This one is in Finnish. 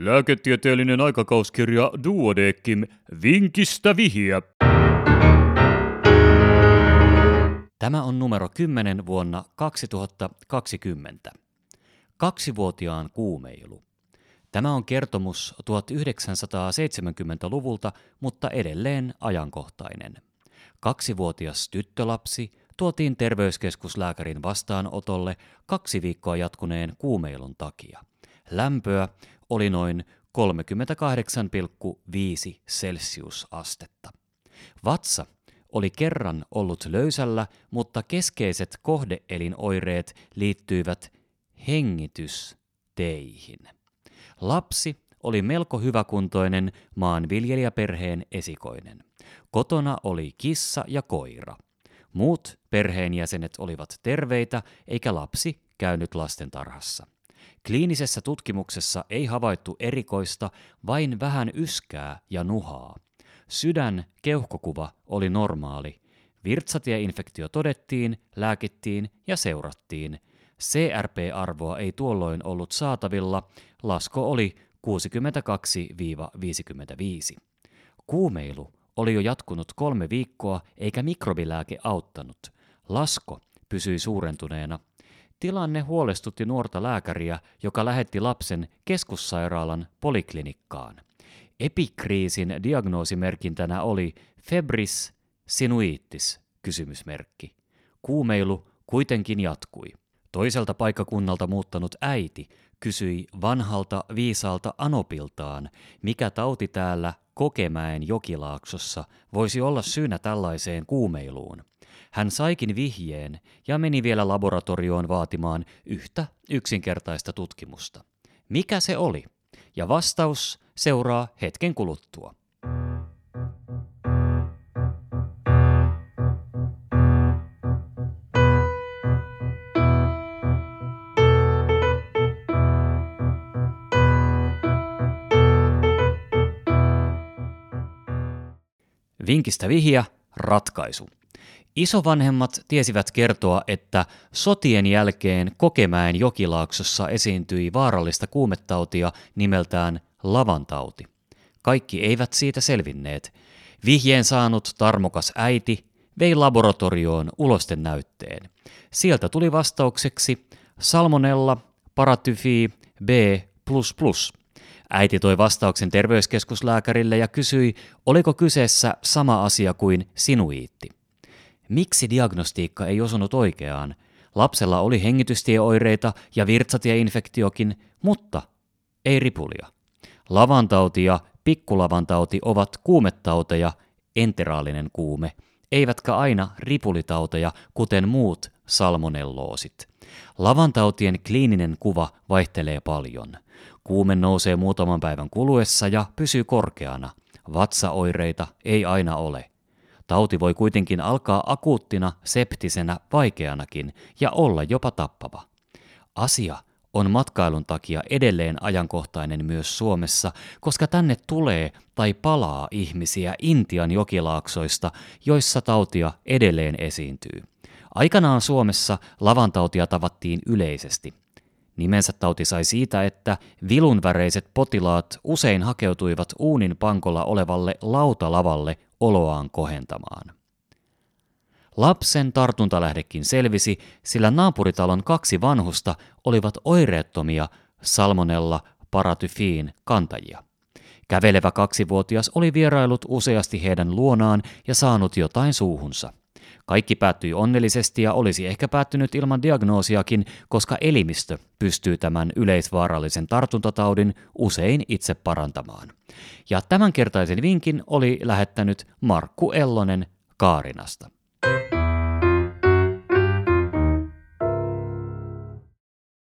Lääketieteellinen aikakauskirja Duodekim Vinkistä vihiä. Tämä on numero 10 vuonna 2020. Kaksivuotiaan kuumeilu. Tämä on kertomus 1970-luvulta, mutta edelleen ajankohtainen. Kaksivuotias tyttölapsi tuotiin terveyskeskuslääkärin vastaanotolle kaksi viikkoa jatkuneen kuumeilun takia. Lämpöä oli noin 38,5 celsiusastetta. Vatsa oli kerran ollut löysällä, mutta keskeiset kohdeelinoireet liittyivät hengitysteihin. Lapsi oli melko hyväkuntoinen maanviljelijäperheen esikoinen. Kotona oli kissa ja koira. Muut perheenjäsenet olivat terveitä, eikä lapsi käynyt lastentarhassa. Kliinisessä tutkimuksessa ei havaittu erikoista, vain vähän yskää ja nuhaa. Sydän keuhkokuva oli normaali. Virtsatieinfektio todettiin, lääkittiin ja seurattiin. CRP-arvoa ei tuolloin ollut saatavilla, lasko oli 62-55. Kuumeilu oli jo jatkunut kolme viikkoa eikä mikrobilääke auttanut. Lasko pysyi suurentuneena. Tilanne huolestutti nuorta lääkäriä, joka lähetti lapsen keskussairaalan poliklinikkaan. Epikriisin diagnoosimerkintänä oli febris sinuitis kysymysmerkki. Kuumeilu kuitenkin jatkui. Toiselta paikkakunnalta muuttanut äiti kysyi vanhalta viisaalta Anopiltaan, mikä tauti täällä Kokemäen jokilaaksossa voisi olla syynä tällaiseen kuumeiluun. Hän saikin vihjeen ja meni vielä laboratorioon vaatimaan yhtä yksinkertaista tutkimusta. Mikä se oli? Ja vastaus seuraa hetken kuluttua. Vinkistä vihja, ratkaisu. Isovanhemmat tiesivät kertoa, että sotien jälkeen Kokemäen jokilaaksossa esiintyi vaarallista kuumetautia nimeltään lavantauti. Kaikki eivät siitä selvinneet. Vihjeen saanut tarmokas äiti vei laboratorioon ulosten näytteen. Sieltä tuli vastaukseksi salmonella paratyfi B++. Äiti toi vastauksen terveyskeskuslääkärille ja kysyi, oliko kyseessä sama asia kuin sinuiitti. Miksi diagnostiikka ei osunut oikeaan? Lapsella oli hengitystieoireita ja virtsatieinfektiokin, mutta ei ripulia. Lavantauti ja pikkulavantauti ovat kuumetauteja, enteraalinen kuume, eivätkä aina ripulitauteja, kuten muut salmonelloosit. Lavantautien kliininen kuva vaihtelee paljon. Kuume nousee muutaman päivän kuluessa ja pysyy korkeana. Vatsaoireita ei aina ole. Tauti voi kuitenkin alkaa akuuttina, septisenä, vaikeanakin ja olla jopa tappava. Asia on matkailun takia edelleen ajankohtainen myös Suomessa, koska tänne tulee tai palaa ihmisiä Intian jokilaaksoista, joissa tautia edelleen esiintyy. Aikanaan Suomessa lavantautia tavattiin yleisesti. Nimensä tauti sai siitä, että vilunväreiset potilaat usein hakeutuivat uunin pankolla olevalle lautalavalle oloaan kohentamaan. Lapsen tartuntalähdekin selvisi, sillä naapuritalon kaksi vanhusta olivat oireettomia salmonella paratyfiin kantajia. Kävelevä kaksivuotias oli vierailut useasti heidän luonaan ja saanut jotain suuhunsa. Kaikki päättyi onnellisesti ja olisi ehkä päättynyt ilman diagnoosiakin, koska elimistö pystyy tämän yleisvaarallisen tartuntataudin usein itse parantamaan. Ja tämänkertaisen vinkin oli lähettänyt Markku Ellonen Kaarinasta.